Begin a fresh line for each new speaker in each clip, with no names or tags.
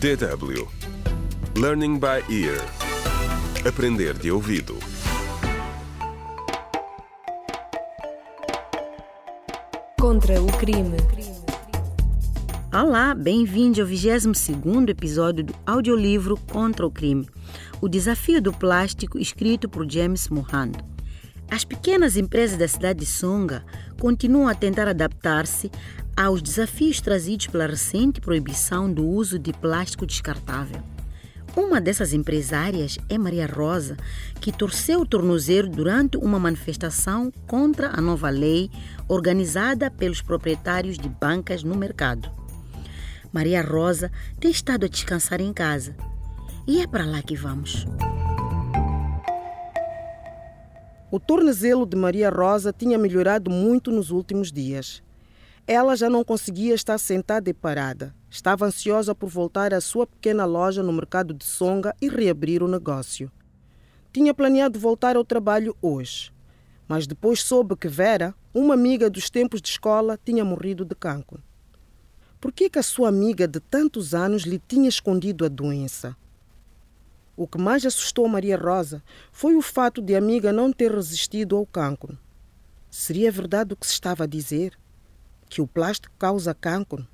DW Learning by Ear Aprender de ouvido
Contra o crime.
Olá, bem-vindo ao 22º episódio do audiolivro Contra o Crime, o desafio do plástico escrito por James Mohand. As pequenas empresas da cidade de Songa continuam a tentar adaptar-se aos desafios trazidos pela recente proibição do uso de plástico descartável. Uma dessas empresárias é Maria Rosa, que torceu o tornozelo durante uma manifestação contra a nova lei organizada pelos proprietários de bancas no mercado. Maria Rosa tem estado a descansar em casa e é para lá que vamos.
O tornozelo de Maria Rosa tinha melhorado muito nos últimos dias. Ela já não conseguia estar sentada e parada. Estava ansiosa por voltar à sua pequena loja no mercado de Songa e reabrir o negócio. Tinha planeado voltar ao trabalho hoje, mas depois soube que Vera, uma amiga dos tempos de escola, tinha morrido de cancro. Por que, que a sua amiga de tantos anos lhe tinha escondido a doença? O que mais assustou Maria Rosa foi o fato de a amiga não ter resistido ao cancro. Seria verdade o que se estava a dizer? Que o plástico causa cancro?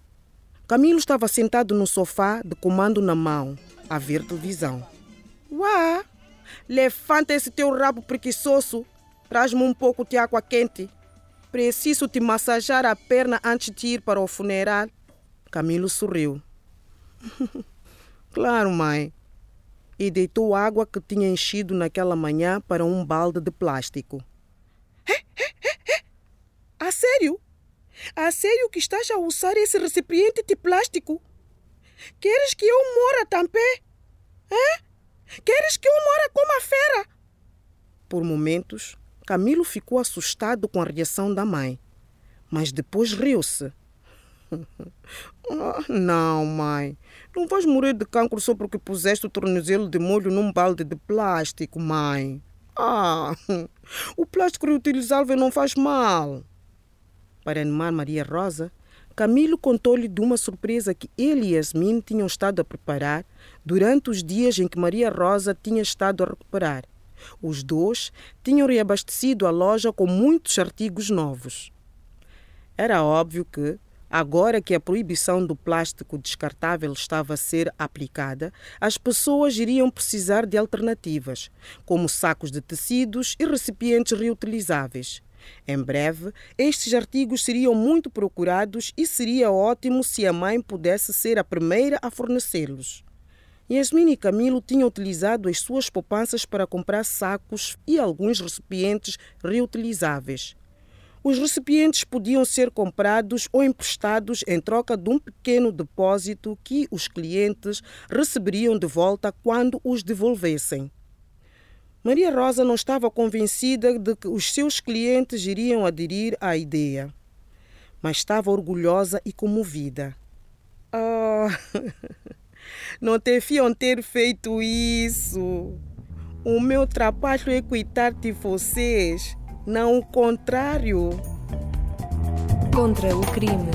Camilo estava sentado no sofá, de comando na mão, a ver televisão. Uá! Levanta esse teu rabo preguiçoso. Traz-me um pouco de água quente. Preciso te massajar a perna antes de ir para o funeral. Camilo sorriu. claro, mãe. E deitou água que tinha enchido naquela manhã para um balde de plástico. A sério? Sério que estás a usar esse recipiente de plástico? Queres que eu mora também? Hã? Queres que eu mora como a fera? Por momentos, Camilo ficou assustado com a reação da mãe, mas depois riu-se. oh, não, mãe. Não vais morrer de cancro só porque puseste o tornozelo de molho num balde de plástico, mãe. Ah, o plástico reutilizável não faz mal. Para animar Maria Rosa, Camilo contou-lhe de uma surpresa que ele e Yasmin tinham estado a preparar durante os dias em que Maria Rosa tinha estado a recuperar. Os dois tinham reabastecido a loja com muitos artigos novos. Era óbvio que, agora que a proibição do plástico descartável estava a ser aplicada, as pessoas iriam precisar de alternativas, como sacos de tecidos e recipientes reutilizáveis. Em breve, estes artigos seriam muito procurados e seria ótimo se a mãe pudesse ser a primeira a fornecê-los. Yasmin e Camilo tinham utilizado as suas poupanças para comprar sacos e alguns recipientes reutilizáveis. Os recipientes podiam ser comprados ou emprestados em troca de um pequeno depósito que os clientes receberiam de volta quando os devolvessem. Maria Rosa não estava convencida de que os seus clientes iriam aderir à ideia, mas estava orgulhosa e comovida. Oh, não deviam ter feito isso. O meu trabalho é cuidar de vocês, não o contrário.
Contra o crime.